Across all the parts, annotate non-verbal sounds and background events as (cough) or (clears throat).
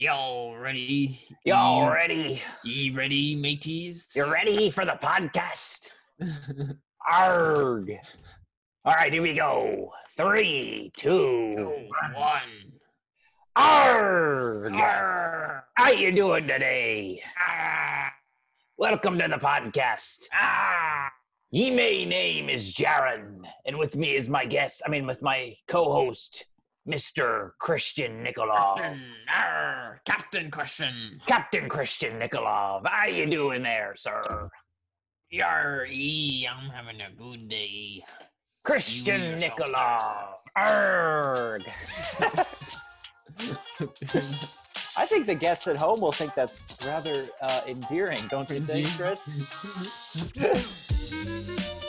Y'all ready? Y'all ready? Ye ready, mateys? You ready for the podcast? (laughs) Arg. All right, here we go. Three, two, Two, one. arg. Arr. How you doing today? Ah. Welcome to the podcast. Ah. Ye may name is Jaron, and with me is my guest. I mean, with my co-host, Mr. Kristian Nikolov. Captain. Arr. Captain question. Captain Kristian Nikolov. How you doing there, sir? Yar, ee, I'm having a good day. Kristian yourself, Nikolov. Arg. I think the guests at home will think that's rather uh, endearing, don't you think, Chris? (laughs)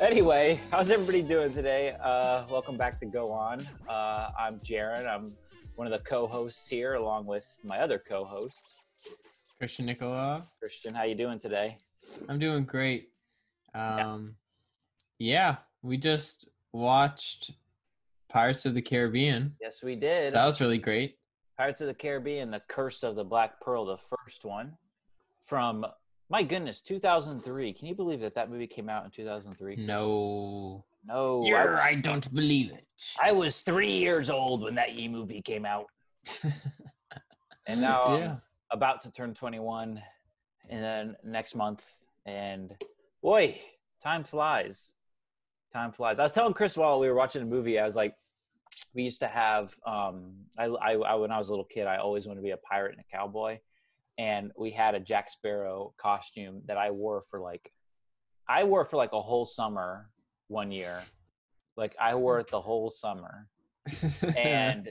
Anyway, how's everybody doing today? Uh, welcome back to Go On. Uh, I'm Jaron. I'm one of the co-hosts here, along with my other co-host, Kristian Nicola. Kristian. How you doing today? I'm doing great. Yeah. Um, yeah. we just watched Pirates of the Caribbean. Yes, we So did. that was really great. Pirates of the Caribbean: The Curse of the Black Pearl, the first one, from my goodness, 2003. Can you believe that that movie came out in 2003? No. No, You're, I, I don't believe it. I was three years old when that E movie came out, (laughs) and now I'm yeah. about to turn 21, and then next month, and boy, time flies. Time flies. I was telling Chris while we were watching the movie, I was like, we used to have, um, I, I, I when I was a little kid, I always wanted to be a pirate and a cowboy, and we had a Jack Sparrow costume that I wore for like, I wore for like a whole summer one year, like I wore it the whole summer, (laughs) and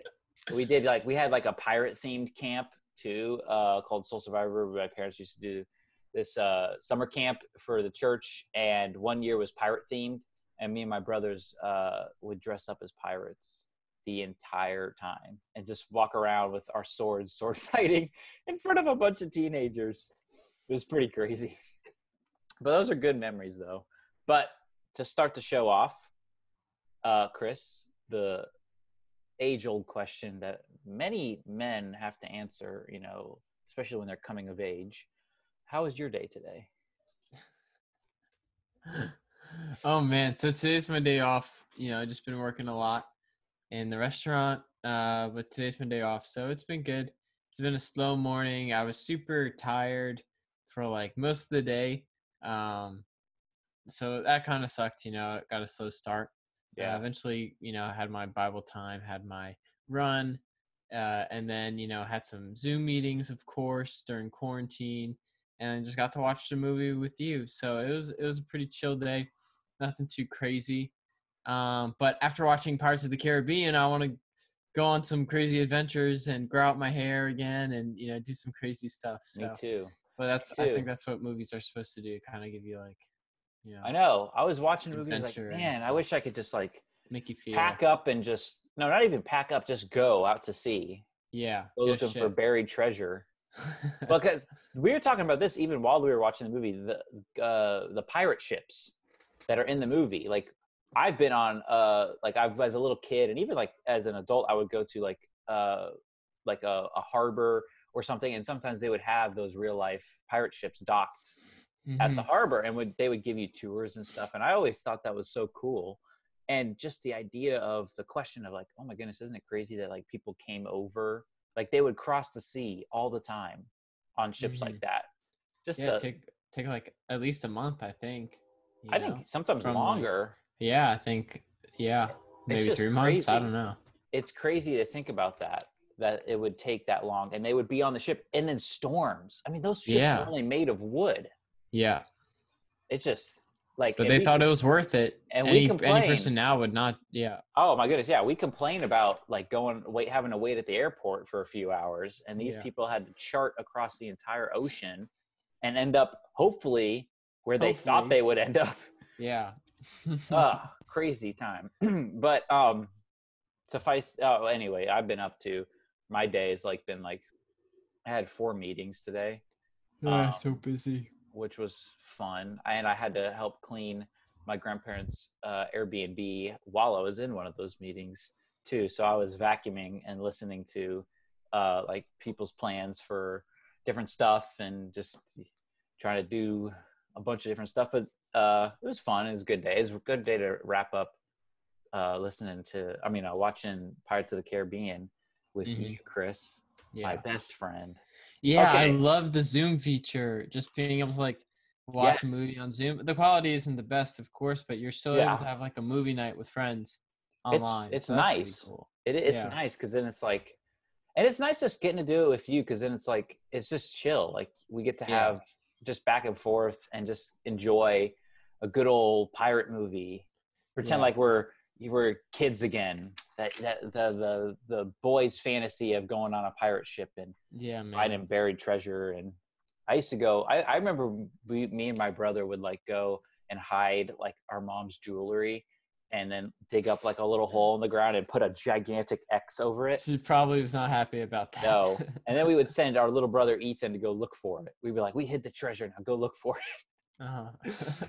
we did like we had like a pirate themed camp too uh called soul survivor. My parents used to do this uh summer camp for the church and one year was pirate themed and me and my brothers uh would dress up as pirates the entire time and just walk around with our swords sword (laughs) fighting in front of a bunch of teenagers it was pretty crazy (laughs) but those are good memories though but to start the show off uh chris the age old question that many men have to answer, you know, especially when they're coming of age. How was your day today? (laughs) oh man, so today's my day off. You know, I just been working a lot in the restaurant, uh, but today's been day off, so it's been good. It's been a slow morning. I was super tired for like most of the day, um, so that kind of sucked. You know, it got a slow start. Uh, eventually, you know, had my Bible time, had my run, uh, and then you know had some Zoom meetings, of course, during quarantine, and just got to watch the movie with you. So it was it was a pretty chill day, nothing too crazy. Um, but after watching Pirates of the Caribbean, I want to go on some crazy adventures and grow out my hair again, and you know do some crazy stuff. So, Me too. but that's Me I think that's what movies are supposed to do, kind of give you like, you know, I know. I was watching the movie. I was like, man, I wish I could just like make you feel pack up and just no, not even pack up, just go out to sea, yeah, go looking for buried treasure. (laughs) Because we were talking about this even while we were watching the movie. The uh, the pirate ships that are in the movie, like I've been on, uh, like I've as a little kid and even like as an adult, I would go to like uh, like a, a harbor or something, and sometimes they would have those real life pirate ships docked at the Mhm. harbor and would they would give you tours and stuff and i always thought that was so cool and just the idea of the question of like oh my goodness isn't it crazy that like people came over like they would cross the sea all the time on ships like that just yeah, the, take take like at least a month, I think. i know? think sometimes from, like, longer Yeah, I think. Yeah, maybe three months. I don't know. it's crazy to think about that that it would take that long and they would be on the ship and then storms i mean those ships Yeah. are only made of wood Yeah, it's just like but they we- thought it was worth it. and we any, any person now would not. Yeah, Oh my goodness, yeah. We complain about like going wait having to wait at the airport for a few hours and these Yeah. people had to chart across the entire ocean and end up hopefully where they thought they would end up. yeah. (laughs) Ah, crazy time. (clears throat) but um suffice oh anyway, I've been up to my day has like been like I had four meetings today. Ah, um, so busy. which was fun. And I had to help clean my grandparents' uh, Airbnb while I was in one of those meetings too. So I was vacuuming and listening to uh, like people's plans for different stuff and just trying to do a bunch of different stuff. But uh, it was fun. It was a good day. It was a good day to wrap up uh, listening to, I mean, uh, watching Pirates of the Caribbean with Mhm. you, Chris, Yeah. my best friend. Yeah, I love the Zoom feature. Just being able to like watch a movie on Zoom. The quality isn't the best, of course, but you're still Yeah. able to have like a movie night with friends It's- online. it's so that's pretty nice. cool. It, it's Yeah. nice because then it's like, and it's nice just getting to do it with you because then it's like it's just chill. Like we get to have just back and forth and just enjoy a good old pirate movie. Pretend Yeah. like we're we're kids again. That that the the the boys' fantasy of going on a pirate ship and Yeah, man. finding buried treasure. And I used to go. I, I remember we, me and my brother would like go and hide like our mom's jewelry and then dig up like a little hole in the ground and put a gigantic X over it. She probably was not happy about that. No. (laughs) And then we would send our little brother Ethan to go look for it. We'd be like, "We hid the treasure. Now go look for it." uh-huh. (laughs)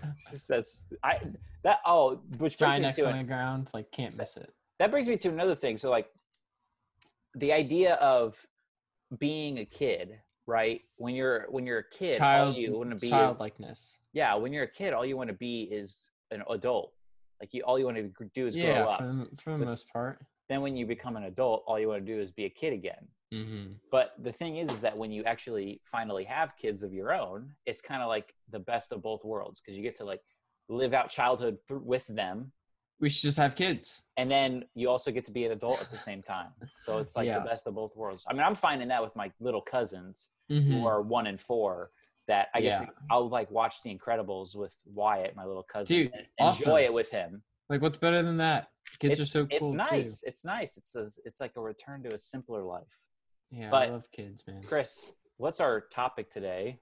That's I that oh, which Giant X on the ground, like can't miss it. that brings me to another thing. So like the idea of being a kid, right? When you're when you're a kid, Child, all you want to be is, childlikeness. yeah. When you're a kid, all you want to be is an adult. Like you, all you want to do is Yeah, grow up. for, the- for the But- most part. Then when you become an adult, all you want to do is be a kid again. Mm-hmm. But the thing is, is that when you actually finally have kids of your own, it's kind of like the best of both worlds because you get to like live out childhood through, with them, We should just have kids. and then you also get to be an adult at the same time. So it's like Yeah. the best of both worlds. I mean, I'm finding that with my little cousins Mhm. who are one and four that I get Yeah. to I'll like watch The Incredibles with Wyatt, my little cousin, Dude, and awesome. enjoy it with him. Like, what's better than that? Kids it's, are so cool. It's too. nice. It's nice. It's a, it's like a return to a simpler life. Yeah, But- I love kids, man. Chris, what's our topic today?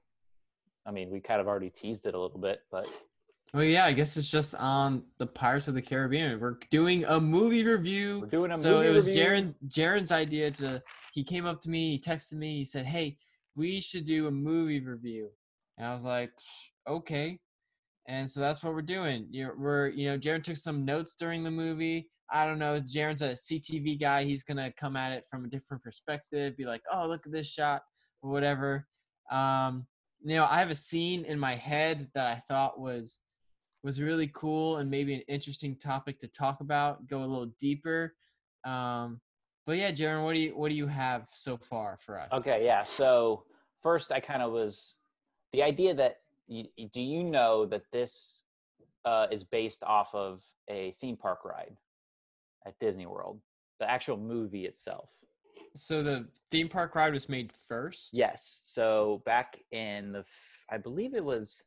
I mean, we kind of already teased it a little bit, but Well, yeah, I guess it's just on the Pirates of the Caribbean. We're doing a movie review. we're doing a so movie it was review. Jaron Jaron's idea to he came up to me, he texted me, he said, Hey, we should do a movie review. And I was like, okay. And so that's what we're doing. You know, we're you know, Jaron took some notes during the movie. I don't know, Jaron's a CTV guy, he's gonna come at it from a different perspective, be like, Oh, look at this shot, or whatever. Um, you know, I have a scene in my head that I thought was was really cool and maybe an interesting topic to talk about, go a little deeper. Um, but yeah, Jaron, what do you what do you have so far for us? Okay, yeah. So first, I kind of was the idea that you, do you know that this uh, is based off of a theme park ride at Disney World, the actual movie itself. So the theme park ride was made first. Yes. So back in the, f- I believe it was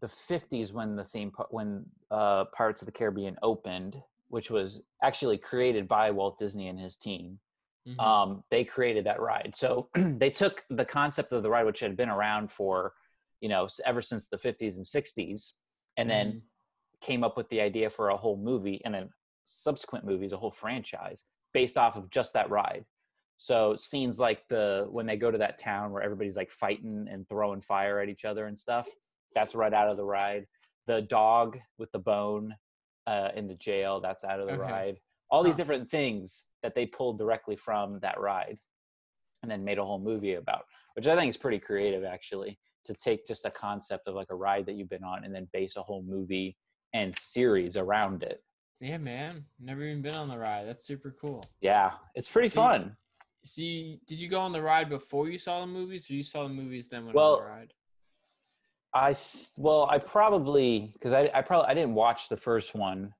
the 50s when the theme park, when uh, Pirates of the Caribbean opened, which was actually created by Walt Disney and his team. Mhm. um, they created that ride. So (clears throat) they took the concept of the ride, which had been around for, you know, ever since the 50s and 60s, and then Mhm. came up with the idea for a whole movie and then subsequent movies, a whole franchise based off of just that ride. So scenes like the when they go to that town where everybody's like fighting and throwing fire at each other and stuff, that's right out of the ride. The dog with the bone uh, in the jail, that's out of the Okay. ride. All these different things that they pulled directly from that ride and then made a whole movie about, which I think is pretty creative actually, to take just a concept of like a ride that you've been on and then base a whole movie and series around it. Yeah, man. Never even been on the ride. That's super cool. Yeah, it's pretty fun. So you, did you go on the ride before you saw the movies, or you saw the movies then went Well, on the ride? I well, I probably because I I probably I didn't watch the first one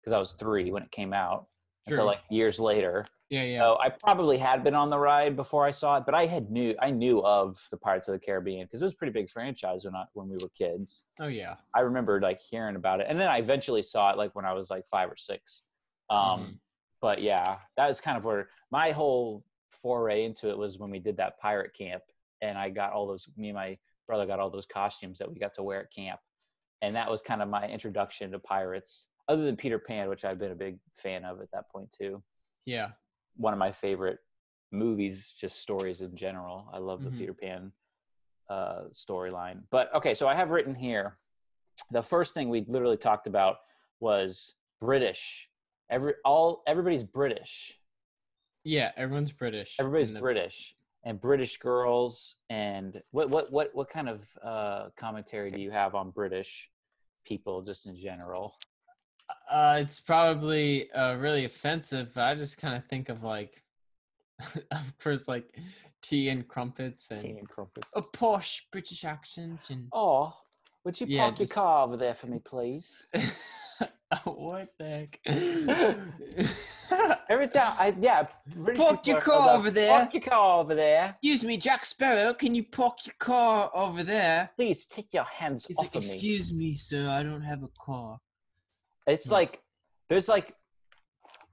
because I was three when it came out until like years later. Yeah, yeah. So I probably had been on the ride before I saw it, but I had knew I knew of the Pirates of the Caribbean because it was a pretty big franchise when I, when we were kids. Oh yeah. I remember like hearing about it, and then I eventually saw it like when I was like five or six. Um, Mhm. But yeah, that was kind of where my whole foray into it was when we did that pirate camp, and I got all those. Me and my brother got all those costumes that we got to wear at camp, and that was kind of my introduction to pirates. Other than Peter Pan, which I've been a big fan of at that point too. Yeah. One of my favorite movies, just stories in general. I love the Mhm. Peter Pan uh, storyline. But okay, so I have written here the first thing we literally talked about was British. Every all everybody's British. Yeah, everyone's British. Everybody's the- British and British girls and what what what what kind of uh, commentary do you have on British people just in general? Uh, it's probably uh, really offensive. But I just kind of think of like, (laughs) of course, like tea and crumpets and Tea and crumpets. a posh British accent and Oh, would you Yeah, park your just- car over there for me, please? (laughs) (laughs) what the heck? (laughs) (laughs) Every time, I yeah. British Park your car over there. Park your car over there. Excuse me, Jack Sparrow. Can you park your car over there? Please take your hands He's off like, of me. Excuse me, sir. I don't have a car. It's Yeah. like there's like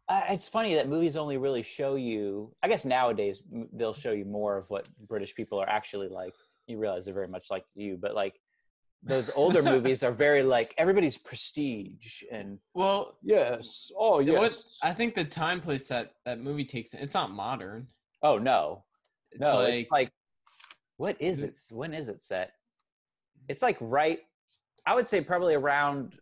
uh, it's funny that movies only really show you. I guess nowadays they'll show you more of what British people are actually like. You realize they're very much like you, but like those older movies are very like everybody's prestige and Well, yes, oh yes. was. I think the time place that that movie takes. It's not modern. oh no, It's no, like, it's like what is it? When is it set? It's like right. I would say probably around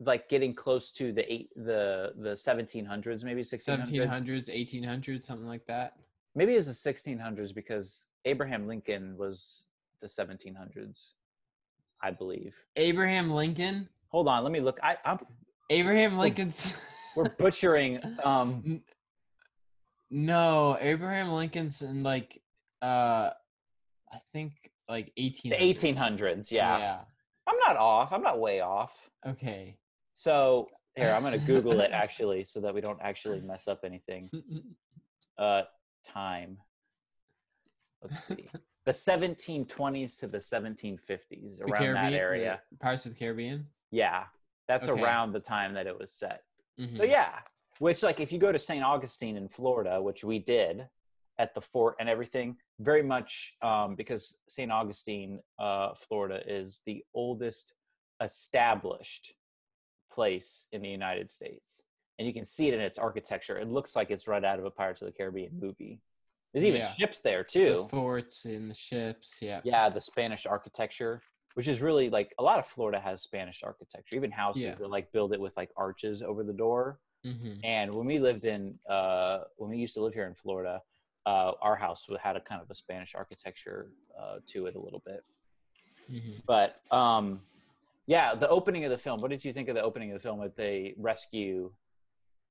like getting close to the eight the the 1700s maybe 1600s 1700s, 1800s, something like that. maybe it's the 1600s because abraham lincoln was the 1700s i believe Abraham Lincoln. hold on let me look i i'm Abraham Lincoln's. (laughs) we're butchering (laughs) um no, Abraham Lincoln's in like, uh, I think like 18. the 1800s yeah. Yeah. i'm not off i'm not way off Okay. so (laughs) here i'm gonna google it actually so that we don't actually mess up anything uh time let's see the 1720s to the 1750s The around that Caribbean- area Pirates of the Caribbean. yeah that's Okay. around the time that it was set So Mhm. yeah, which like if you go to St. Augustine in Florida, which we did at the fort and everything, very much um, because St. Augustine, uh, Florida, is the oldest established place in the United States, and you can see it in its architecture. It looks like it's right out of a Pirates of the Caribbean movie. There's even Yeah. ships there the too. forts and the ships. Yeah. Yeah, the Spanish architecture, which is really like a lot of Florida has Spanish architecture. Even houses Yeah. that like build it with like arches over the door. hmm And when we lived in, uh, when we used to live here in Florida, uh, our house had a kind of a Spanish architecture uh, to it a little bit. hmm But um, yeah, the opening of the film. What did you think of the opening of the film? That they rescue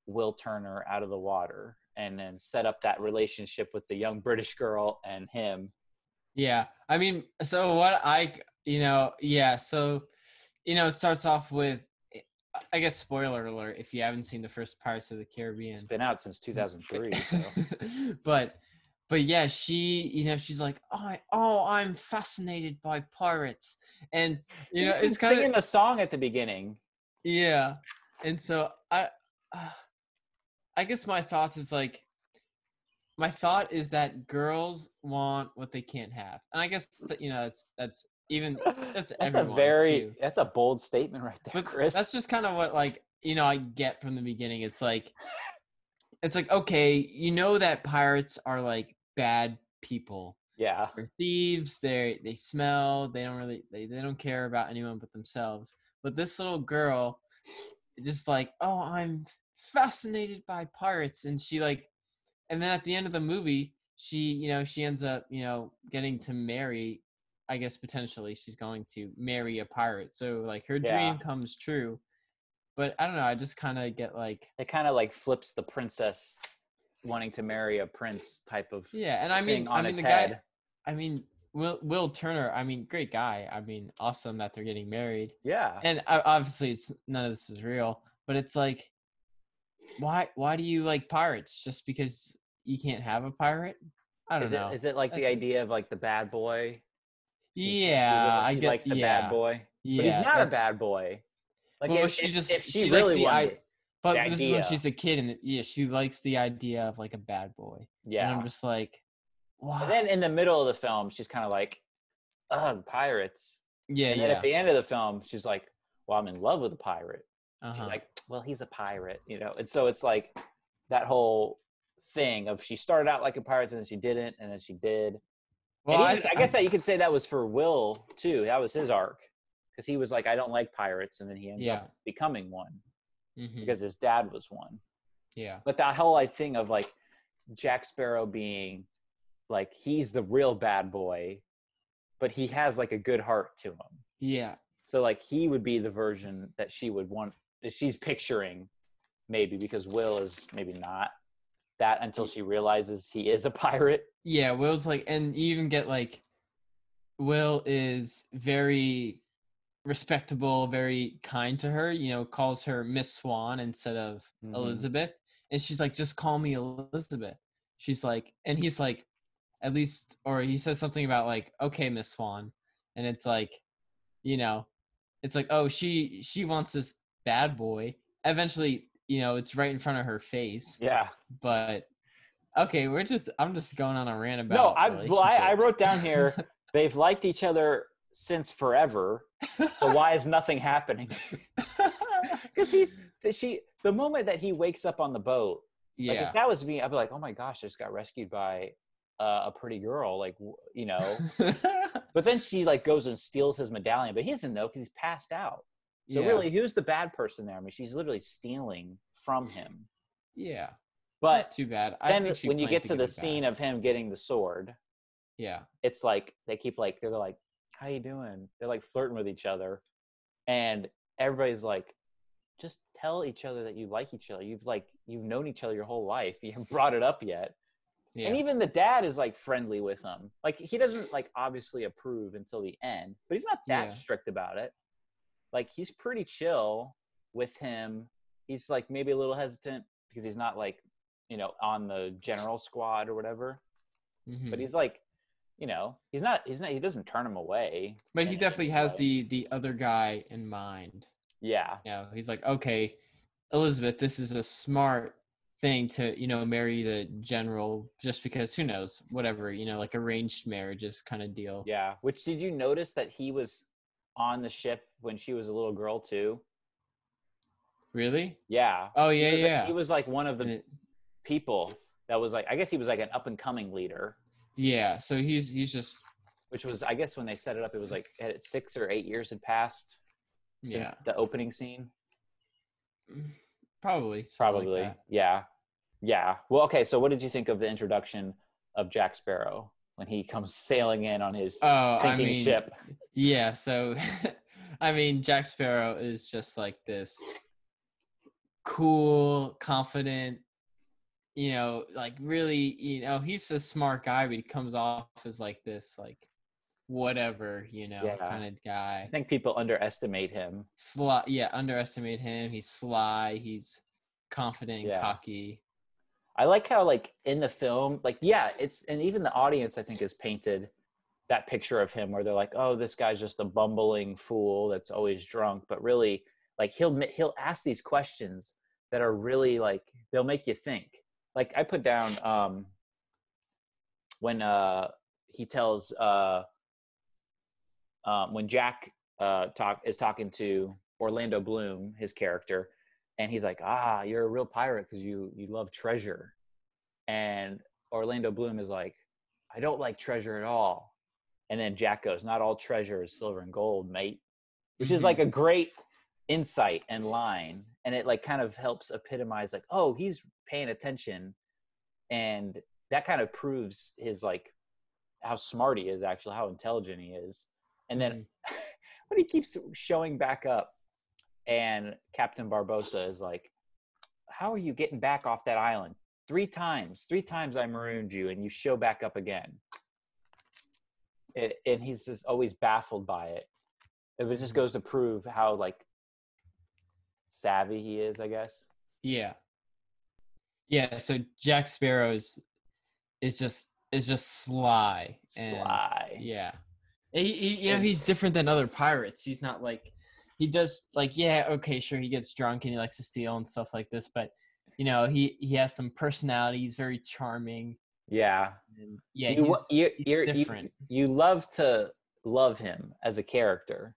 Will Turner out of the water and then set up that relationship with the young British girl and him. Yeah. I mean, so what I, you know, yeah. So, you know, it starts off with, I guess, spoiler alert if you haven't seen the first Pirates of the Caribbean. It's been out since 2003. (laughs) So. but but yeah she you know she's like oh, I, oh i'm fascinated by pirates and you know it's kind singing of the song at the beginning. yeah and so i uh, i guess my thoughts is like my thought is that girls want what they can't have and i guess that, you know that's that's even (laughs) that's, That's a very too. that's a bold statement right there, but Chris. that's just kind of what like you know i get from the beginning it's like (laughs) it's like okay you know that pirates are like bad people yeah. they're thieves they they smell they don't really they, they don't care about anyone but themselves but this little girl just like oh i'm fascinated by pirates and she like and then at the end of the movie she you know she ends up you know getting to marry i guess potentially she's going to marry a pirate so like her Yeah. dream comes true but i don't know i just kind of get like It kind of like flips the princess wanting to marry a prince type of yeah and i mean on i mean the head. guy i mean will will turner i mean great guy i mean awesome that they're getting married Yeah. and uh, obviously it's none of this is real but it's like why why do you like pirates just because you can't have a pirate i don't Is know it is it like the That's just- idea of like the bad boy? She's- she's yeah i she get likes the yeah, bad boy, yeah but he's not a bad boy. Like Well, if, she just- if she, she likes really the i- but the this is when she's a kid and yeah she likes the idea of like a bad boy and yeah. i'm just like wow then in the middle of the film, she's kind of like, "Ugh, pirates." yeah and then yeah at the end of the film, she's like, "Well, I'm in love with a pirate." Uh-huh. She's like, "Well, he's a pirate," you know. And so it's like that whole thing of she started out like a pirate and then she didn't, and then she did. Well, even, I, th- guess that you could say that was for Will too. That was his arc because he was like, I don't like pirates, and then he ends Yeah. up becoming one Mhm. because his dad was one. yeah, But that whole like thing of like Jack Sparrow being like he's the real bad boy, but he has like a good heart to him. yeah, So like he would be the version that she would want she's picturing, maybe because Will is maybe not that until she realizes he is a pirate. yeah. Will's like, and you even get like, Will is very respectable, very kind to her. You know, calls her Miss Swan instead of Mhm. Elizabeth, and she's like, just call me Elizabeth. She's like, and he's like, at least, or he says something about like, okay, Miss Swan, and it's like, you know, it's like, oh, she she wants this bad boy. Eventually, you know, it's right in front of her face. Yeah. But okay, we're just I'm just going on a rant about. No, I well, I, I wrote down here (laughs) they've liked each other since forever. So why is nothing happening? (laughs) Because he's she the moment that he wakes up on the boat. Like yeah. if that was me, I'd be like, oh my gosh, I just got rescued by uh, a pretty girl. Like you know. (laughs) But then she like goes and steals his medallion, but he doesn't know because he's passed out. So Yeah. really, who's the bad person there? I mean, she's literally stealing from him. yeah. But Not too bad. I then think she when you get to get the scene of him getting the sword, yeah, it's like they keep like they're like, "How you doing?" They're like flirting with each other, and everybody's like, "Just tell each other that you like each other. You've like you've known each other your whole life. (laughs) You haven't brought it up yet." yeah, And even the dad is like friendly with him. Like he doesn't like obviously approve until the end, but he's not that Yeah. strict about it. Like he's pretty chill with him. He's like maybe a little hesitant because he's not like, you know, on the general squad or whatever. mhm. But he's like, you know, he's not he's not he doesn't turn him away. but he definitely has way. the the other guy in mind. Yeah. You know, he's like, okay, Elizabeth, this is a smart thing to you know marry the general just because who knows whatever you know like arranged marriages kind of deal. Yeah. Which did you notice that he was on the ship when she was a little girl too? Really? Yeah. Oh He yeah, like- yeah. he was like one of the people that was like I guess he was like an up and coming leader, yeah. So he's he's just which was I guess when they set it up, it was like had it six or eight years had passed since yeah the opening scene. probably something like Probably, yeah, yeah. Well, okay. So, what did you think of the introduction of Jack Sparrow when he comes sailing in on his Oh, I sinking mean, ship? Yeah, so (laughs) I mean, Jack Sparrow is just like this cool, confident, you know, like really, you know, he's a smart guy, but he comes off as like this, like whatever, you know, Yeah. kind of guy. I think people underestimate him. Sly, yeah, underestimate him. He's sly. He's confident, Yeah. cocky. I like how, like, in the film, like, yeah, it's and even the audience, I think, is painted that picture of him where they're like, "Oh, this guy's just a bumbling fool that's always drunk," but really, like, he'll he'll ask these questions that are really like they'll make you think. Like, I put down um when uh he tells uh um when Jack uh talk is talking to Orlando Bloom, his character, and he's like, "Ah, you're a real pirate because you you love treasure," and Orlando Bloom is like, "I don't like treasure at all," and then Jack goes, "Not all treasure is silver and gold, mate," which is like a great insight and line, and it like kind of helps epitomize like, "Oh, he's paying attention," and that kind of proves his like how smart he is actually, how intelligent he is, and then (laughs) when he keeps showing back up and captain barbossa is like how are you getting back off that island three times three times i marooned you and you show back up again it, and he's just always baffled by it it just mm-hmm. goes to prove how like savvy he is i guess Yeah. Yeah, so Jack Sparrow is is just is just sly. and- sly Yeah. He, he you know he's different than other pirates. He's not like he does like yeah, okay, sure he gets drunk and he likes to steal and stuff like this, but you know, he he has some personality, he's very charming. Yeah. And yeah, you, you, you, different. you love to love him as a character.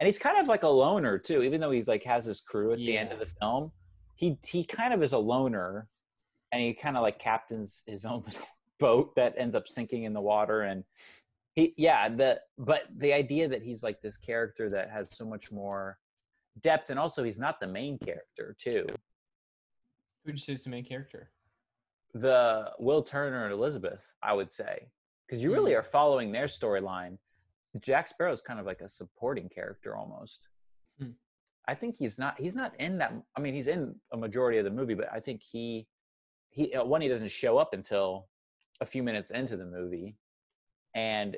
And he's kind of like a loner too even though he's like has his crew at the end of the film. He he kind of is a loner and he kind of like captains his (laughs) own little boat that ends up sinking in the water and he yeah the but the idea that he's like this character that has so much more depth and also he's not the main character too Who just is the main character? the will turner and elizabeth i would say because you really Mm. are following their storyline jack sparrow is kind of like a supporting character almost Hmm. i think he's not he's not in that i mean he's in a majority of the movie but i think he he uh, one he doesn't show up until a few minutes into the movie and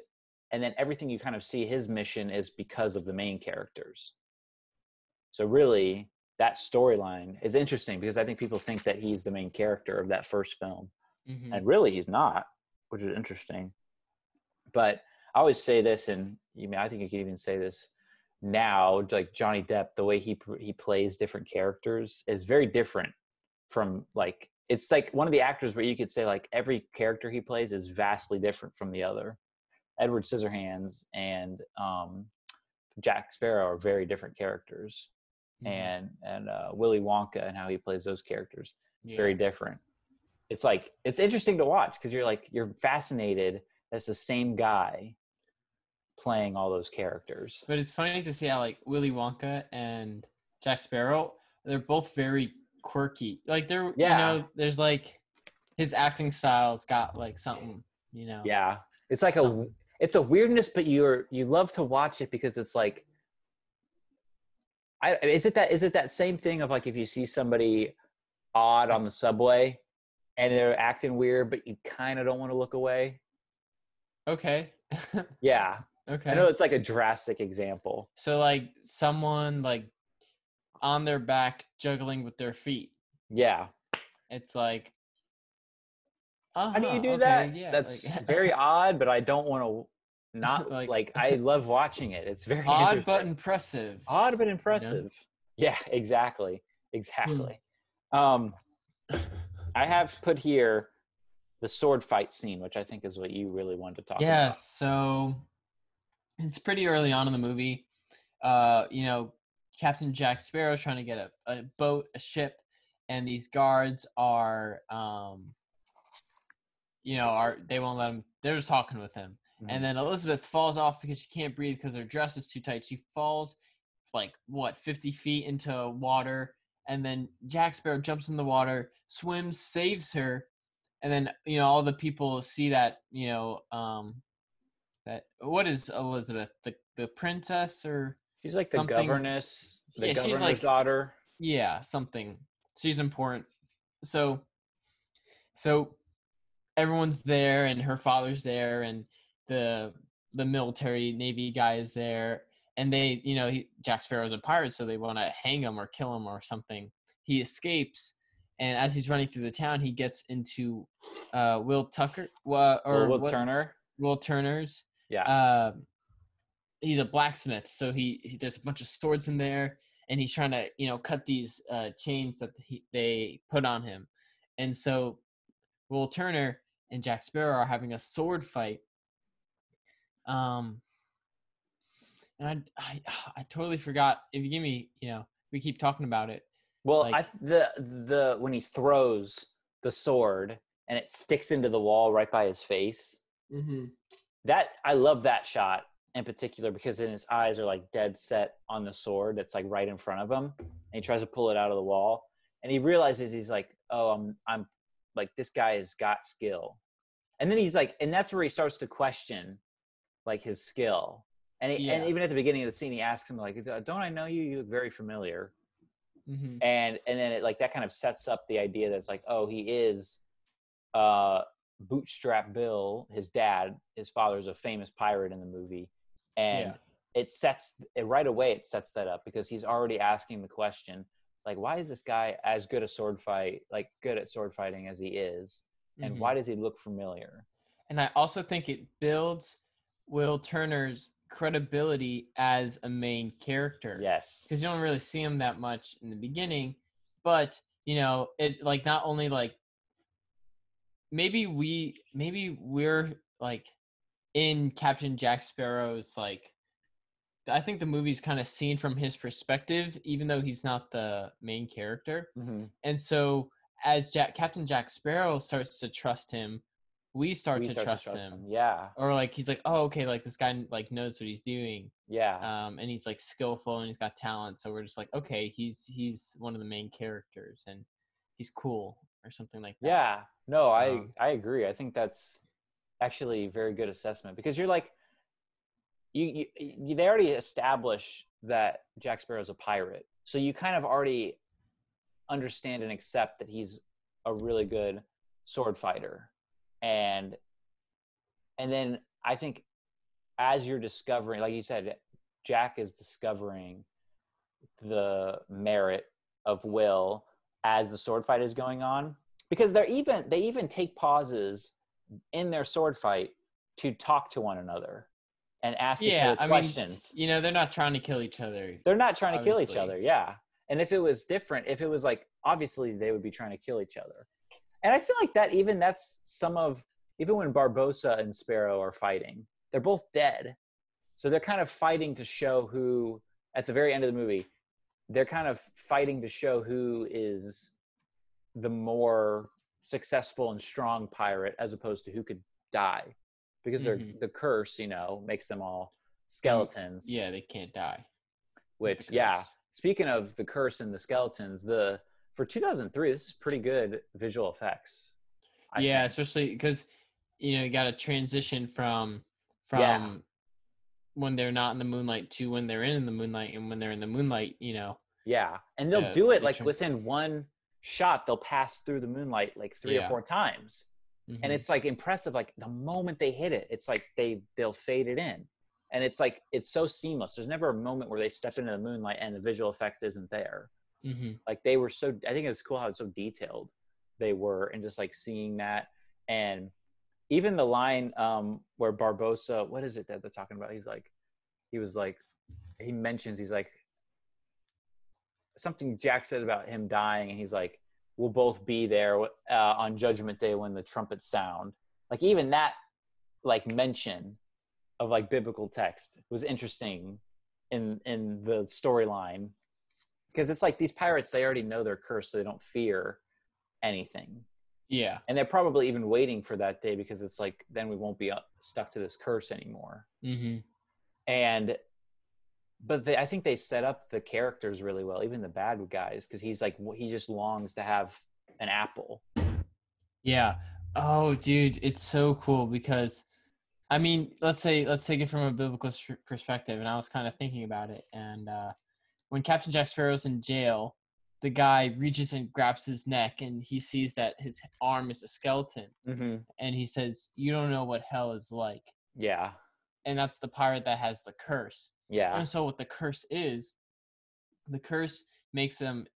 and then everything you kind of see his mission is because of the main characters. So really that storyline is interesting because i think people think that he's the main character of that first film Mhm. and really he's not which is interesting. But i always say this and you mean i think you could even say this now like johnny depp the way he he plays different characters is very different from like it's like one of the actors where you could say like every character he plays is vastly different from the other edward scissorhands and um jack sparrow are very different characters Mhm. and and uh, willy wonka and how he plays those characters Yeah. very different. It's like it's interesting to watch because you're like you're fascinated that it's the same guy playing all those characters. But it's funny to see how like Willy Wonka and Jack Sparrow, they're both very quirky. Like they're Yeah. you know, there's like his acting style's got like something, you know. Yeah, it's like a Something. It's a weirdness, but you're you love to watch it because it's like. I, is it that is it that same thing of like if you see somebody odd on the subway and they're acting weird but you kind of don't want to look away Okay. (laughs) yeah okay. i know it's like a drastic example So like someone like on their back juggling with their feet. yeah It's like How do you uh-huh, do okay, that? Yeah, That's like- (laughs) very odd, but I don't want to not (laughs) Like- like, I love watching it. It's very (laughs) odd but impressive. odd but impressive. Yeah, exactly. Exactly. Um I have put here the sword fight scene, which I think is what you really wanted to talk Yeah, about. so it's pretty early on in the movie. Uh, you know, Captain Jack Sparrow's trying to get a, a boat, a ship, and these guards are um you know, are they won't let him they're just talking with him. Mhm. And then Elizabeth falls off because she can't breathe because her dress is too tight. She falls like what, fifty feet into water, and then Jack Sparrow jumps in the water, swims, saves her, and then you know all the people see that you know um that what is Elizabeth the the princess or She's like the something- governess, the Yeah, she's governor's like- daughter. yeah something she's important so so everyone's there and her father's there and the the military navy guy is there and they you know he, jack sparrow's a pirate so they want to hang him or kill him or something he escapes and as he's running through the town he gets into uh will tucker uh, or Will, what- Turner. will turner's Yeah. um, he's a blacksmith, so he, he there's a bunch of swords in there, and he's trying to you know cut these uh, chains that he, they put on him, and so Will Turner and Jack Sparrow are having a sword fight. Um, and I, I (sighs) I totally forgot. If you give me, you know, we keep talking about it. Well, Like- I the the when he throws the sword and it sticks into the wall right by his face. Mm-hmm. That I love that shot in particular because then his eyes are like dead set on the sword that's like right in front of him, and he tries to pull it out of the wall, and he realizes he's like, oh, I'm I'm like this guy has got skill, and then he's like, and that's where he starts to question like his skill. And, he, and even at the beginning of the scene, he asks him like, "Don't I know you? You look very familiar." Mm-hmm. and and then it like that kind of sets up the idea that it's like oh he is uh bootstrap bill his dad his father's a famous pirate in the movie and Yeah. it sets it right away it sets that up because he's already asking the question like why is this guy as good a sword fight like good at sword fighting as he is and Mhm. why does he look familiar And I also think it builds Will Turner's credibility as a main character. yes Because you don't really see him that much in the beginning. But, you know, it like not only like maybe we maybe we're like in Captain Jack Sparrow's like I think the movie's kind of seen from his perspective, even though he's not the main character. hmm And so as Jack Captain Jack Sparrow starts to trust him, we start, we to, start trust to trust him. him. Yeah, Or like he's like, oh, okay, like this guy like knows what he's doing, yeah, um, and he's like skillful and he's got talent. So we're just like, okay, he's he's one of the main characters and he's cool or something like that. yeah. No, I Um, I agree. I think that's actually a very good assessment because you're like, you, you, they already establish that Jack Sparrow's a pirate, so you kind of already understand and accept that he's a really good sword fighter, and and then I think as you're discovering, like you said, Jack is discovering the merit of Will as the sword fight is going on because they're even they even take pauses in their sword fight to talk to one another and ask each Yeah, other I mean, questions. You know, they're not trying to kill each other. they're not trying to kill each other, yeah. And if it was different, if it was like obviously they would be trying to kill each other. And I feel like that even that's some of even when Barbossa and Sparrow are fighting, they're both dead. So they're kind of fighting to show who at the very end of the movie, they're kind of fighting to show who is the more successful and strong pirate as opposed to who could die. Because they're Mhm. the curse, you know, makes them all skeletons Yeah, they can't die. which yeah speaking of the curse and the skeletons the for 2003 this is pretty good visual effects I yeah, think. especially because you know you got to transition from from Yeah. when they're not in the moonlight to when they're in the moonlight, and when they're in the moonlight, you know. yeah and they'll Yeah, do it like within one shot they'll pass through the moonlight like three or four times and Mhm. it's like impressive like the moment they hit it it's like they they'll fade it in. And it's like it's so seamless. There's never a moment where they step into the moonlight and the visual effect isn't there. Mhm. like they were so i think it's cool how it's so detailed they were and just like seeing that. And even the line um where barbossa what is it that they're talking about? He's like he was like he mentions he's like something jack said about him dying and he's like we'll both be there uh, on judgment day when the trumpets sound. Like even that like mention of like biblical text was interesting in in the storyline. Because it's like these pirates they already know they're cursed so they don't fear anything. Yeah. and they're probably even waiting for that day because it's like then we won't be stuck to this curse anymore. Hmm and but they, i think they set up the characters really well even the bad guys because he's like he just longs to have an apple Yeah. Oh, dude, it's so cool because, I mean, let's say let's take it from a biblical perspective, and I was kind of thinking about it, and uh, when Captain Jack Sparrow's in jail, the guy reaches and grabs his neck, and he sees that his arm is a skeleton, mm-hmm. and he says, "You don't know what hell is like," yeah and that's the pirate that has the curse. Yeah And so what the curse is, the curse makes them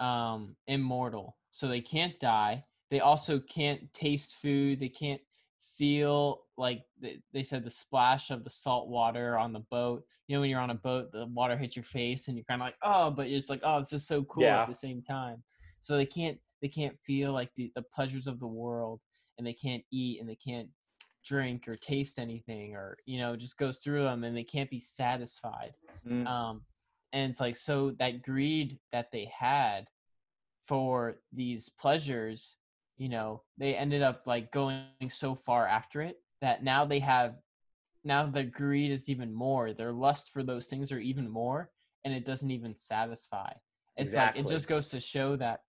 um immortal. So they can't die. They also can't taste food. They can't feel like they, they said the splash of the salt water on the boat. You know when you're on a boat, the water hits your face and you're kind of like, "Oh," but it's like, "Oh, this is so cool Yeah. at the same time." So they can't they can't feel like the the pleasures of the world and they can't eat and they can't drink or taste anything or you know just goes through them and they can't be satisfied Mm. um and it's like so that greed that they had for these pleasures you know they ended up like going so far after it that now they have now the greed is even more their lust for those things are even more and it doesn't even satisfy it's like it just goes to show that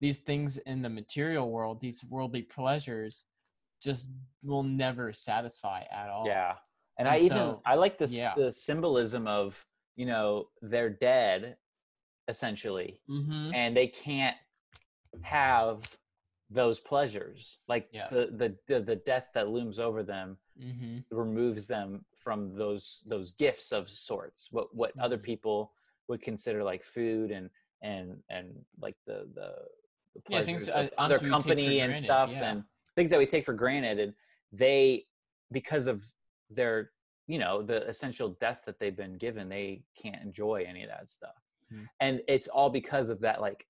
these things in the material world these worldly pleasures just will never satisfy at all Yeah. And, And I even I like this yeah. the symbolism of, you know, they're dead essentially mm-hmm. and they can't have those pleasures. Like Yeah. the, the the the death that looms over them Mm-hmm. removes them from those those gifts of sorts. What what other Mhm. people would consider like food and and and like the the, the Yeah, things, pleasures uh, of their take for company and granted, stuff yeah. and things that we take for granted and they because of their you know the essential death that they've been given they can't enjoy any of that stuff Mhm. and it's all because of that like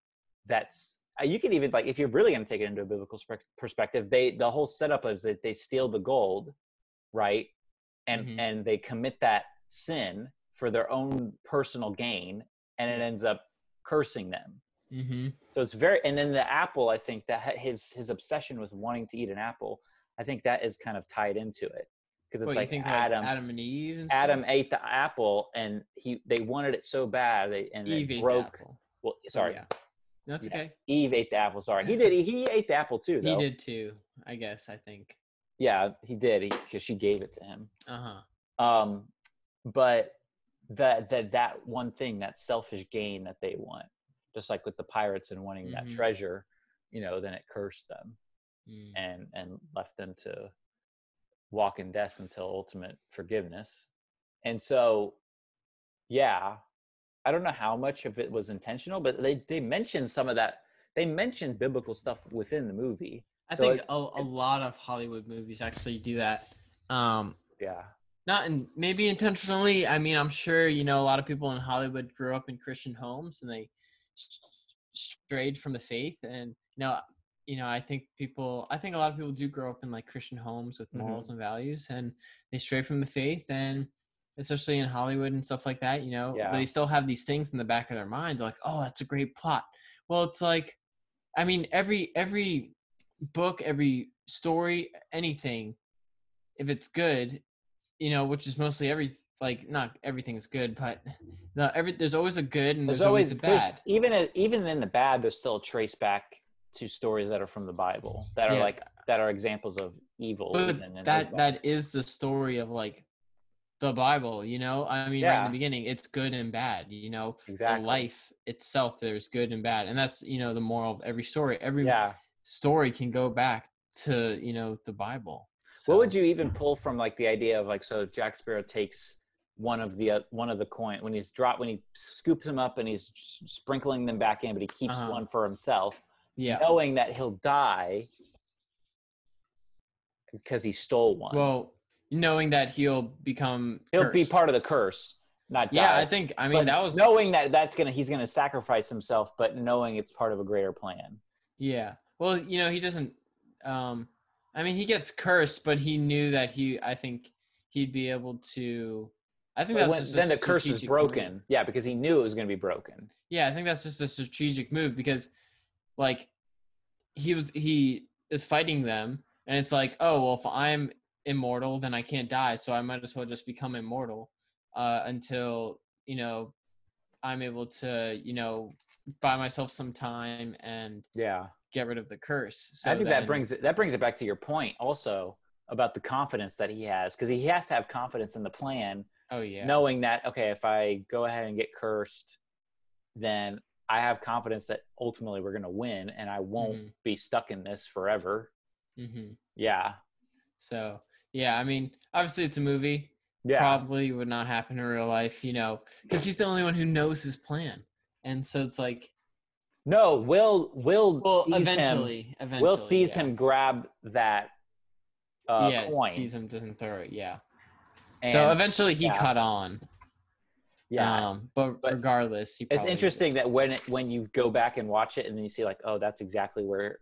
that's uh, you can even like if you're really going to take it into a biblical perspective they the whole setup is that they steal the gold right and Mhm. and they commit that sin for their own personal gain and it ends up cursing them Mm-hmm. so it's very, and then the apple. I think that his his obsession with wanting to eat an apple. I think that is kind of tied into it because it's What, like Adam. like Adam and Eve? And Adam stuff? ate the apple, and he they wanted it so bad, they, and Eve ate broke. the apple. Well, Oh, sorry, yeah. That's okay. Eve ate the apple. Sorry, he did. He, (laughs) he ate the apple too. He did too, I guess. I think. Yeah, he did because she gave it to him. Uh huh. Um, but that that that one thing, that selfish gain that they want, just like with the pirates and wanting that Mhm. treasure, you know, then it cursed them Mm. and and left them to walk in death until ultimate forgiveness. And so, yeah, I don't know how much of it was intentional, but they they mentioned some of that. They mentioned biblical stuff within the movie. I So think it's- a, a lot of Hollywood movies actually do that. Um, Yeah, not in maybe intentionally. I mean, I'm sure you know a lot of people in Hollywood grew up in Christian homes and they strayed from the faith. And you know, you know, I think people, I think a lot of people do grow up in like Christian homes with Mhm. morals and values, and they stray from the faith. And especially in Hollywood and stuff like that, you know, Yeah. they still have these things in the back of their mind, like, oh, that's a great plot. Well, it's like, I mean, every every book, every story, anything, if it's good, you know, which is mostly every like not everything's good, but no, every there's always a good and there's, there's, always, always a there's bad. even a, even in the bad, there's still a trace back to stories that are from the Bible that are Yeah. like that are examples of evil. But that that is the story of like the Bible, you know. I mean, right in the beginning, it's good and bad. You know, exactly the life itself, there's good and bad, and that's you know the moral of every story. Every Yeah. story can go back to you know the Bible. So, What would you even pull from like the idea of like so Jack Sparrow takes one of the uh, one of the coin when he's dropped when he scoops them up and he's sprinkling them back in, but he keeps Uh-huh. one for himself, Yeah. knowing that he'll die because he stole one. Well, knowing that he'll become he'll be part of the curse, not die. Yeah, I think. I mean, But that was knowing that that's gonna he's gonna sacrifice himself, but knowing it's part of a greater plan. Yeah. Well, you know, he doesn't. Um, I mean, he gets cursed, but he knew that he. I think he'd be able to. I think that's when- just then the curse is broken. move. Yeah, because he knew it was gonna be broken. Yeah, I think that's just a strategic move because, like, he was he is fighting them, and it's like, oh well, if I'm immortal, then I can't die, so I might as well just become immortal uh, until you know I'm able to you know buy myself some time and Yeah. get rid of the curse. So I think then- that brings it that brings it back to your point also about the confidence that he has because he has to have confidence in the plan, Oh yeah. knowing that okay, if I go ahead and get cursed, then I have confidence that ultimately we're going to win and I won't Mhm. be stuck in this forever. hmm Yeah, So yeah, I mean, obviously it's a movie. yeah, Probably would not happen in real life, you know, because he's the only one who knows his plan, and so it's like, no. Will Will well, sees him. eventually, eventually, Will sees yeah. him grab that uh, yeah, coin. sees him doesn't throw it. Yeah. And, so eventually he yeah. caught on. yeah, Um, but, But regardless, he. it's interesting that when it, when you go back and watch it and then you see like oh that's exactly where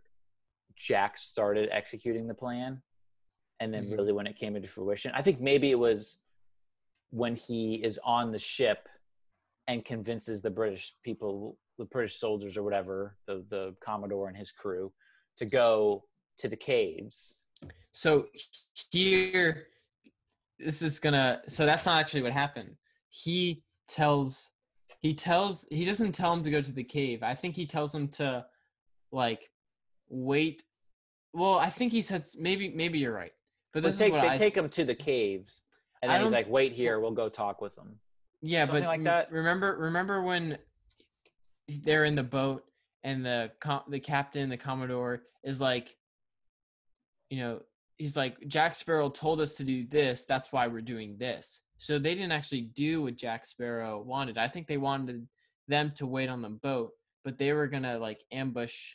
jack started executing the plan and then Mhm. really when it came into fruition i think maybe it was when he is on the ship and convinces the british people the british soldiers or whatever the the commodore and his crew to go to the caves So here, this is gonna. So that's not actually what happened. He tells, he tells, he doesn't tell him to go to the cave. I think he tells him to, like, wait. Well, I think he said maybe maybe you're right, but they take, is what they I take him to the caves and then he's like wait here we'll go talk with them yeah, something but like that? remember remember when they're in the boat and the com- the captain, the commodore, is like, you know, he's like Jack Sparrow told us to do this. That's why we're doing this. So they didn't actually do what Jack Sparrow wanted. I think they wanted them to wait on the boat, but they were gonna like ambush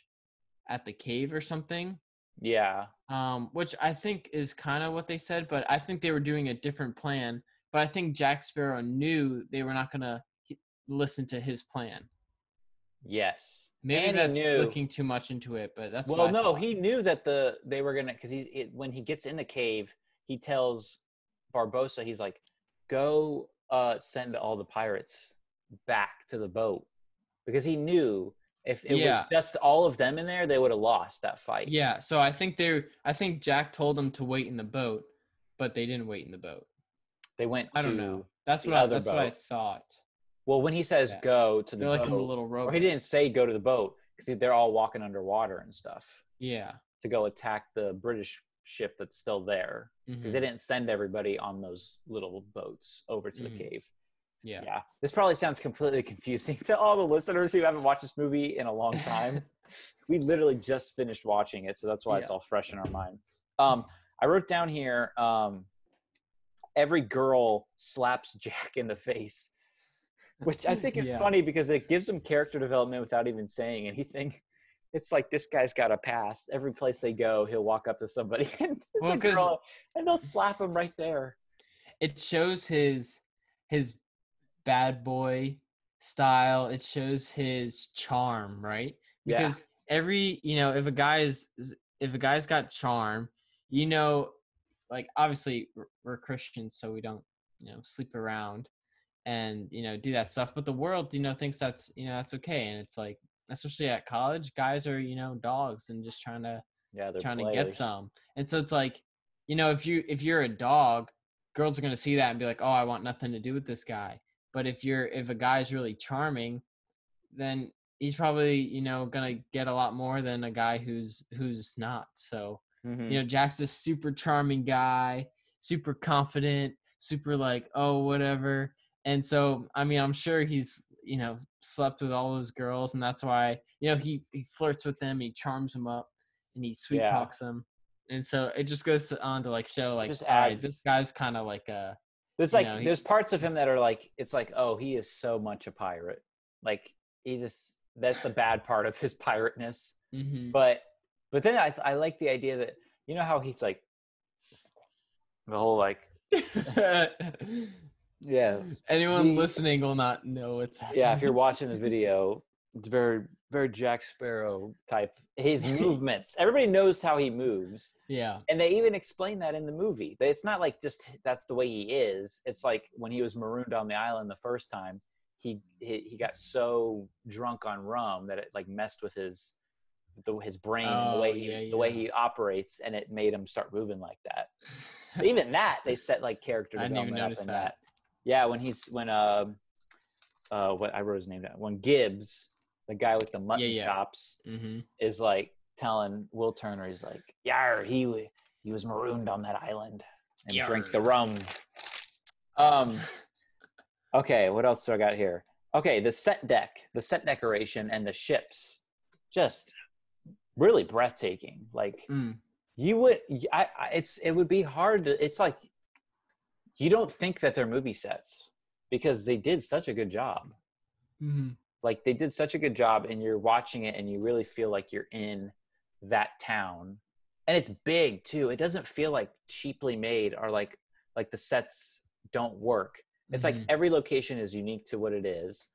at the cave or something. yeah Um, which I think is kind of what they said, but I think they were doing a different plan. But I think Jack Sparrow knew they were not gonna listen to his plan. yes Maybe And that's knew- looking too much into it, but that's well no he knew that the they were gonna because he it, when he gets in the cave he tells barbossa he's like go uh send all the pirates back to the boat because he knew If it Yeah. was just all of them in there, they would have lost that fight. Yeah, so I think they I think Jack told them to wait in the boat, but they didn't wait in the boat. They went to I don't know. That's what I, that's what I thought. Well when he says Yeah. go to the They're like boat, little row. or he didn't say go to the boat because they're all walking underwater and stuff Yeah. to go attack the British ship that's still there because mhm, they didn't send everybody on those little boats over to Mhm. the cave. Yeah. Yeah. This probably sounds completely confusing (laughs) to all the listeners who haven't watched this movie in a long time. (laughs) we literally just finished watching it, so that's why it's all fresh in our mind. Um, I wrote down here um, every girl slaps Jack in the face, which I think is Yeah. funny because it gives him character development without even saying anything. (laughs) It's like this guy's got a pass. Every place they go, he'll walk up to somebody (laughs) and, Well, girl, and they'll slap him right there. It shows his his bad boy style. It shows his charm, right? Yeah. Because every you know, if a guy's if a guy's got charm, you know, like obviously we're Christians, so we don't you know sleep around and you know do that stuff. But the world, you know, thinks that's you know that's okay, and it's like especially at college, guys are you know dogs and just trying to Yeah, they're trying to get some. And so it's like, you know, if you if you're a dog, girls are gonna see that and be like, oh, I want nothing to do with this guy. But if you're if a guy's really charming, then he's probably you know gonna get a lot more than a guy who's who's not. So Mhm. you know, Jack's a super charming guy, super confident, super like, oh, whatever. And so, I mean, I'm sure he's, you know, slept with all those girls, and that's why, you know, he he flirts with them, he charms them up, and he sweet Yeah. talks them. And so it just goes on to like show like, Just all right, adds- this guy's kind of like a, There's like know, he- there's parts of him that are like it's like oh he is so much a pirate like he just that's the bad part of his pirateness mhm. but but then I I like the idea that you know how he's like the whole like (laughs) (laughs) yeah anyone listening will not know what's happening. yeah if you're watching the video it's very very Jack Sparrow type his (laughs) movements everybody knows how he moves yeah, and they even explain that in the movie. It's not like just that's the way he is. It's like when he was marooned on the island the first time, he he, he got so drunk on rum that it like messed with his the, his brain and the way Oh, he yeah, the way he operates, and it made him start moving like that. (laughs) Even that they set like character I didn't even development up notice in that. that. Yeah, when he's when uh uh what I wrote his name down when Gibbs, the guy with the mutton yeah. chops, hmm is like telling Will Turner, he's like, "Yar, he he was marooned on that island and drink Yar. the rum." Um. (laughs) Okay, what else do I got here? Okay, the set deck, the set decoration, and the ships, just really breathtaking. Like Mm. you would, I, I it's it would be hard to. It's like you don't think that they're movie sets because they did such a good job. Hmm like they did such a good job and you're watching it and you really feel like you're in that town. And it's big too. It doesn't feel like cheaply made or like like the sets don't work. It's like Mhm. every location is unique to what it is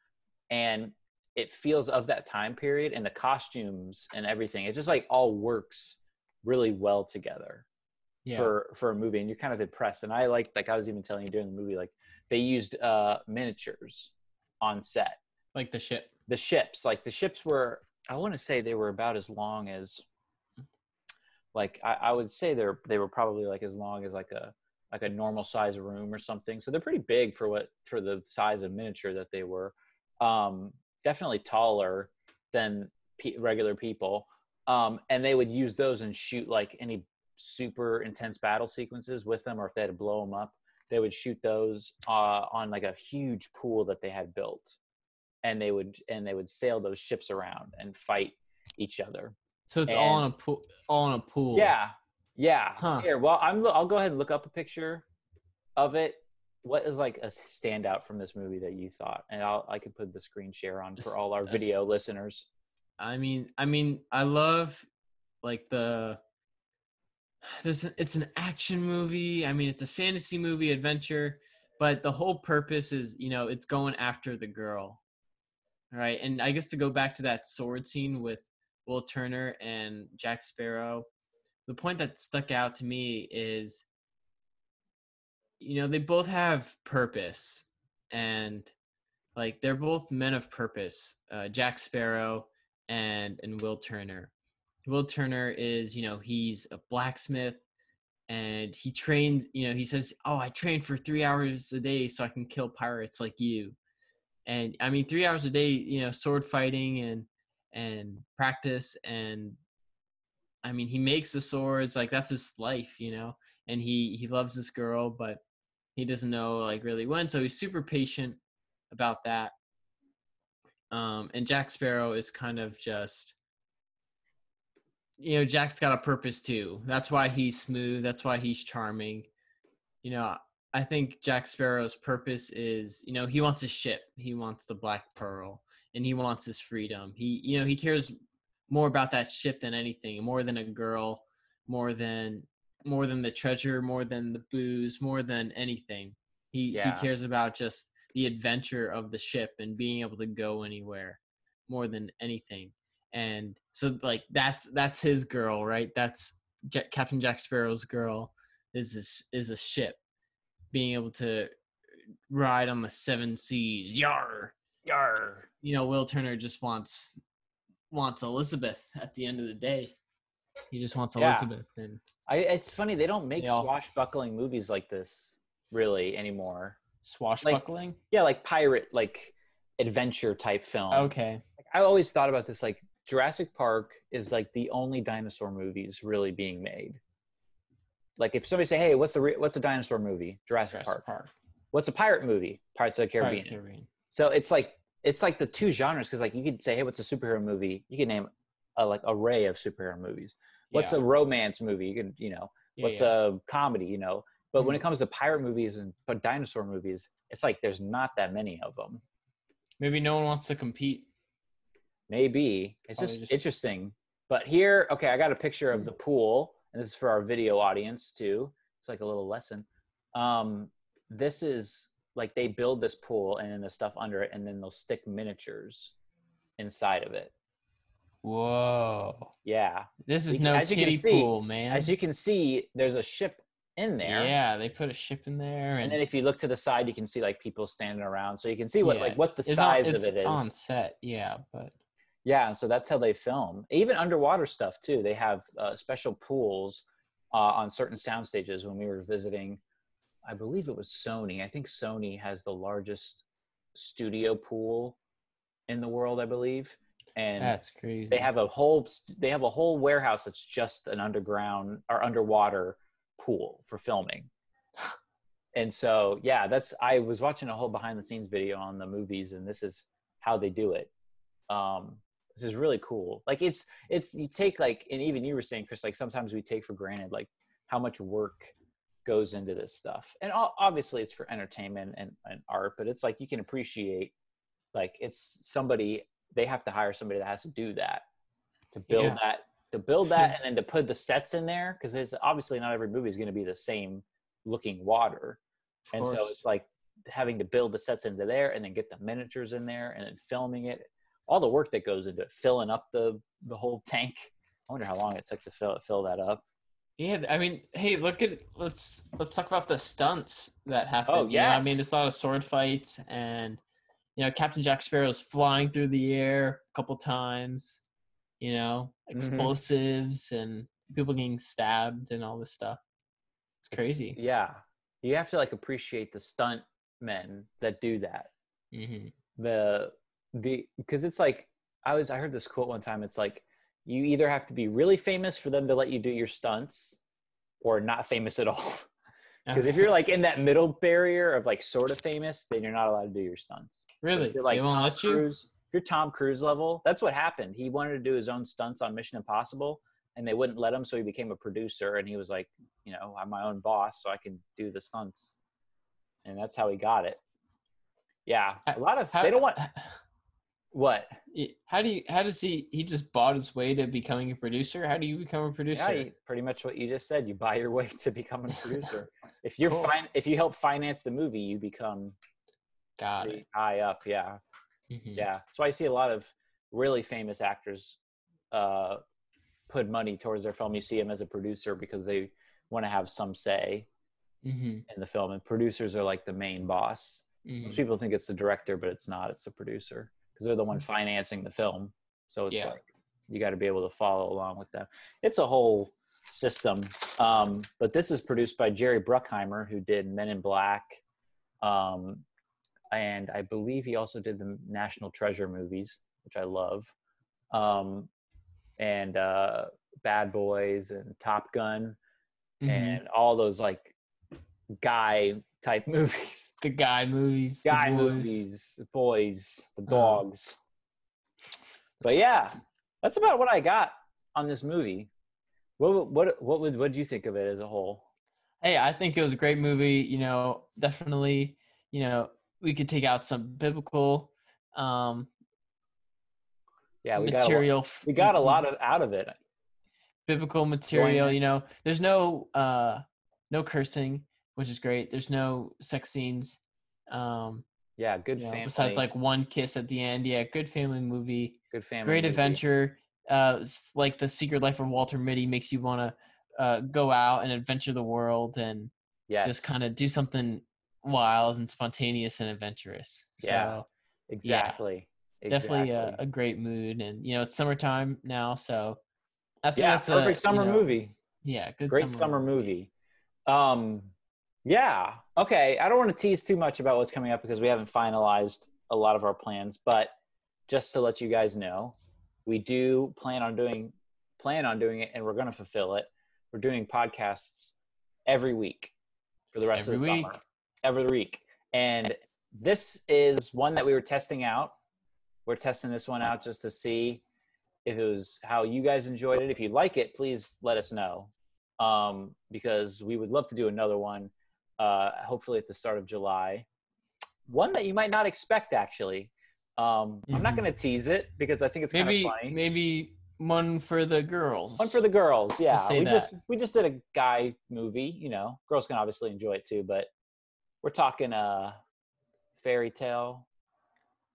and it feels of that time period and the costumes and everything. It just like all works really well together yeah. for for a movie and you're kind of impressed and i like like i was even telling you during the movie like they used uh miniatures on set like the ship. the ships like the ships were i want to say they were about as long as like I, I would say they're they were probably like as long as like a like a normal size room or something so they're pretty big for what for the size of miniature that they were um definitely taller than pe- regular people um and they would use those and shoot like any super intense battle sequences with them or if they had to blow them up they would shoot those uh, on like a huge pool that they had built and they would and they would sail those ships around and fight each other. So it's all in a pool. All in a pool. Yeah, yeah. Huh. Here, well, i'm i'll go ahead and look up a picture of it. What is like a standout from this movie that you thought? And I'll I could put the screen share on for all our video listeners. I mean, I mean, I love like the. There's a- it's an action movie. I mean, it's a fantasy movie adventure, but the whole purpose is, you know, it's going after the girl, right? And I guess to go back to that sword scene with Will Turner and Jack Sparrow, the point that stuck out to me is, you know, they both have purpose, and like they're both men of purpose. Uh, Jack Sparrow and and Will Turner. Will Turner is, you know, he's a blacksmith and he trains, you know, he says, "Oh, I train for 3 hours a day so I can kill pirates like you." And I mean, 3 hours a day, you know, sword fighting and and practice and I mean, he makes the swords like that's his life, you know. And he he loves this girl, but he doesn't know like really when, so he's super patient about that. Um, and Jack Sparrow is kind of just, you know, Jack's got a purpose too. That's why he's smooth. That's why he's charming. You know, I think Jack Sparrow's purpose is, you know, he wants a ship. He wants the Black Pearl, and he wants his freedom. He, you know, he cares more about that ship than anything, more than a girl, more than more than the treasure, more than the booze, more than anything. He Yeah. he cares about just the adventure of the ship and being able to go anywhere more than anything. And so like that's that's his girl, right? That's Captain Jack Sparrow's girl is this is a ship being able to ride on the seven seas. Yar. Yar. You know, Will Turner just wants wants Elizabeth at the end of the day. He just wants Yeah. Elizabeth and I, it's funny they don't make They all- swashbuckling movies like this really anymore. swashbuckling. Yeah, like pirate, like adventure type film. okay. I always thought about this like Jurassic Park is like the only dinosaur movies really being made. Like if somebody say, "Hey, what's a re- what's a dinosaur movie?" Jurassic, Jurassic Park. Park. What's a pirate movie? Pirates of the Caribbean. Pirates of the Caribbean. So it's like it's like the two genres because like you could say, "Hey, what's a superhero movie?" You can name a like array of superhero movies. What's yeah. a romance movie? You can you know Yeah, what's yeah. Mm-hmm. a comedy? You know. But when it comes to pirate movies and but dinosaur movies, it's like there's not that many of them. Maybe no one wants to compete. Maybe it's just, just- interesting. But here, okay, I got a picture of the pool, and this is for our video audience too. It's like a little lesson. Um, this is like they build this pool and then the stuff under it, and then they'll stick miniatures inside of it. Whoa. Yeah, This is You- no as you kiddie see- pool, man. as you can see, there's a ship in there. Yeah, they put a ship in there, and, And then if you look to the side, you can see like people standing around, so you can see what Yeah, like what the it's on- size of it's it is. on set. Yeah, but Yeah, so that's how they film. Even underwater stuff too. They have uh, special pools uh, on certain sound stages. When we were visiting, I believe it was Sony. I think Sony has the largest studio pool in the world. I believe, and that's crazy. they have a whole they have a whole warehouse that's just an underground or underwater pool for filming. And so, yeah, that's I was watching a whole behind the scenes video on the movies, and this is how they do it. Um, this is really cool. Like it's it's you take like, and even you were saying, Chris, like sometimes we take for granted like how much work goes into this stuff, and obviously it's for entertainment and, and art, but it's like you can appreciate like it's somebody they have to hire somebody that has to do that to build Yeah. that to build that (laughs) and then to put the sets in there because there's obviously not every movie is going to be the same looking water and so it's like having to build the sets into there and then get the miniatures in there and then filming it all the work that goes into it filling up the the whole tank i wonder how long it took to fill fill that up Yeah, I mean, hey, look at let's let's talk about the stunts that happen. Oh, you know, I mean, it's a lot of sword fights, and you know, Captain Jack Sparrow's flying through the air a couple times. You know, Mhm. explosives and people getting stabbed and all this stuff. It's It's- crazy. yeah you have to like appreciate the stunt men that do that hmm the the because it's like I was I heard this quote one time. It's like you either have to be really famous for them to let you do your stunts, or not famous at all. (laughs) Because if you're like in that middle barrier of like sort of famous, then you're not allowed to do your stunts. Really, you're like they won't Tom let you. Cruise, if you're Tom Cruise level, that's what happened. He wanted to do his own stunts on Mission Impossible, and they wouldn't let him, so he became a producer. And he was like, you know, I'm my own boss, so I can do the stunts, and that's how he got it. Yeah, a lot of How, they don't want what. How do you? How does he? He just bought his way to becoming a producer. How do you become a producer? Yeah, pretty much what you just said. You buy your (laughs) way to becoming a producer. if you're Cool. fine, if you help finance the movie, you become Got it. high up. Yeah, Mhm. yeah. That's why I see a lot of really famous actors uh, put money towards their film. You see them as a producer because they want to have some say Mhm. in the film, and producers are like the main boss. Mhm. People think it's the director, but it's not. It's the producer because they're the one financing the film. So it's Yeah. like you got to be able to follow along with them. It's a whole system. Um, but this is produced by Jerry Bruckheimer, who did Men in Black, um, and I believe he also did the National Treasure movies, which I love, um, and uh, Bad Boys and Top Gun, Mhm. and all those like guy type (laughs) movies, the guy movies, the guy boys. movies, the boys, the Uh-huh. dogs. But yeah, that's about what I got on this movie. What what what would what do you think of it as a whole? Hey, I think it was a great movie. You know, definitely. You know, we could take out some biblical um, Yeah, we got lot- material. we got a lot of out of it. biblical material. You know, there's no uh, no cursing, which is great. There's no sex scenes. Um, Yeah, good you know, family. besides like one kiss at the end. Yeah, good family movie. good family. great movie. adventure. Uh, it's like the Secret Life of Walter Mitty makes you want to uh, go out and adventure the world and Yes, just kind of do something wild and spontaneous and adventurous. Yeah, So exactly. definitely a, a great mood, and you know it's summertime now, so I think yeah, that's perfect a, you summer know, movie. Yeah, good Great summer, movie. Um, yeah. Okay. I don't want to tease too much about what's coming up because we haven't finalized a lot of our plans. But just to let you guys know, we do plan on doing plan on doing it, and we're going to fulfill it. We're doing podcasts every week for the rest of the week. summer. Every week. And this is one that we were testing out. We're testing this one out just to see if it was how you guys enjoyed it. If you like it, please let us know um, because we would love to do another one, uh, hopefully at the start of July. One that you might not expect, actually. Um, I'm not Mhm. going to tease it because I think it's Maybe kind of funny. maybe one for the girls. One for the girls, yeah. We that. just we just did a guy movie. You know, girls can obviously enjoy it too, but we're talking a fairy tale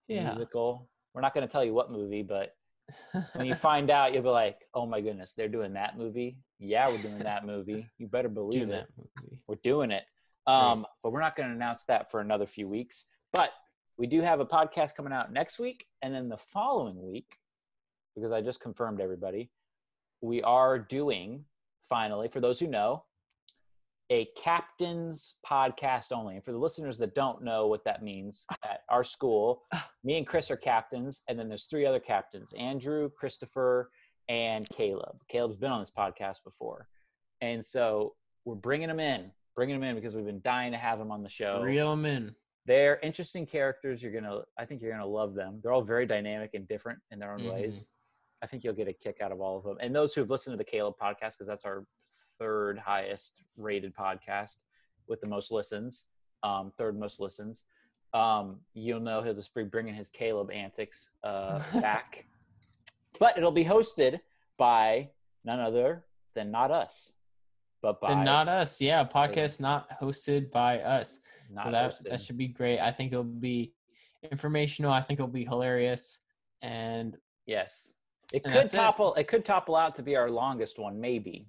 yeah. musical. We're not going to tell you what movie, but (laughs) when you find out, you'll be like, "Oh my goodness, they're doing that movie." Yeah, we're doing that movie. You better believe it. that movie. We're doing it. Um, but we're not going to announce that for another few weeks. But we do have a podcast coming out next week, and then the following week, because I just confirmed everybody, we are doing finally, for those who know, a captain's podcast only. And for the listeners that don't know what that means, (laughs) at our school, me and Chris are captains, and then there's three other captains Andrew, Christopher, and Caleb. Caleb's been on this podcast before. And so we're bringing them in, bringing them in because we've been dying to have them on the show. Reel 'em in. They're interesting characters. You're gonna, I think you're gonna love them. They're all very dynamic and different in their own Mhm. ways. I think you'll get a kick out of all of them. And those who have listened to the Caleb podcast, because that's our third highest rated podcast with the most listens, um, third most listens. Um, you'll know he'll just be bringing his Caleb antics uh, back, (laughs) but it'll be hosted by none other than not us, but by And not us. Yeah, podcast not hosted by us. not so that hosted. that should be great. I think it'll be informational. I think it'll be hilarious. And Yes. It And could that's it. topple it. could topple out to be our longest one, maybe.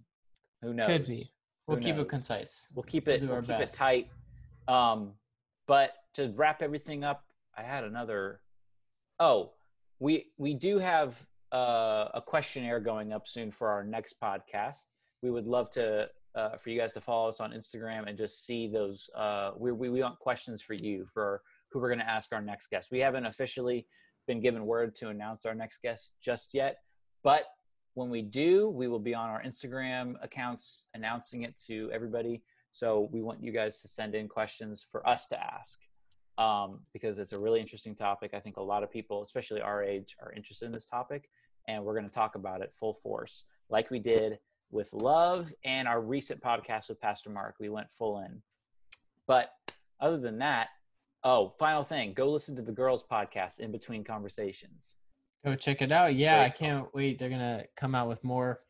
Who knows? could be. We'll Who keep knows? it concise. We'll keep We'll it we'll our keep it tight. Um but to wrap everything up, I had another Oh, we we do have uh, a questionnaire going up soon for our next podcast. We would love to uh, for you guys to follow us on Instagram and just see those. Uh, we, we want questions for you for who we're going to ask our next guest. We haven't officially been given word to announce our next guest just yet, but when we do, we will be on our Instagram accounts announcing it to everybody. So we want you guys to send in questions for us to ask um, because it's a really interesting topic. I think a lot of people, especially our age, are interested in this topic, and we're going to talk about it full force, like we did with love and our recent podcast with Pastor Mark. We went full in. But other than that, oh, final thing go listen to the girls' podcast in between conversations. Go check it out. Yeah, I can't wait. They're gonna come out with more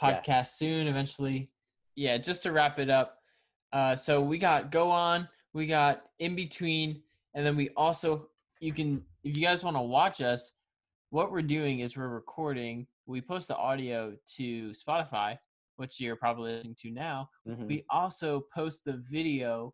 podcasts Yes. soon. Eventually. Yeah, just to wrap it up. Uh, so we got go on, we got in between, and then we also you can if you guys want to watch us, what we're doing is we're recording. We post the audio to Spotify, which you're probably listening to now. Mm-hmm. We also post the video,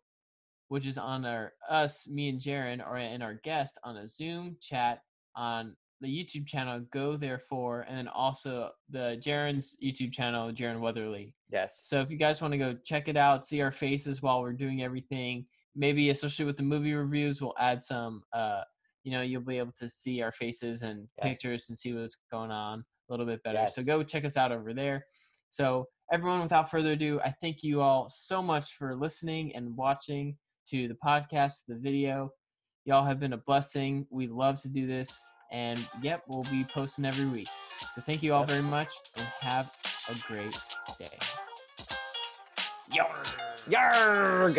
which is on our us, me and Jaron, or and our guest on a Zoom chat on the YouTube channel, go there for, and then also the Jaron's YouTube channel, Jaron Weatherly. Yes. So if you guys want to go check it out, see our faces while we're doing everything, maybe especially with the movie reviews, we'll add some. Uh, you know, you'll be able to see our faces and Yes. pictures and see what's going on a little bit better. So go check us out over there. So everyone, without further ado, I thank you all so much for listening and watching to the podcast, the video. Y'all have been a blessing. We love to do this. And yep, we'll be posting every week. So thank you all very much and have a great day. Yarg. Yarg.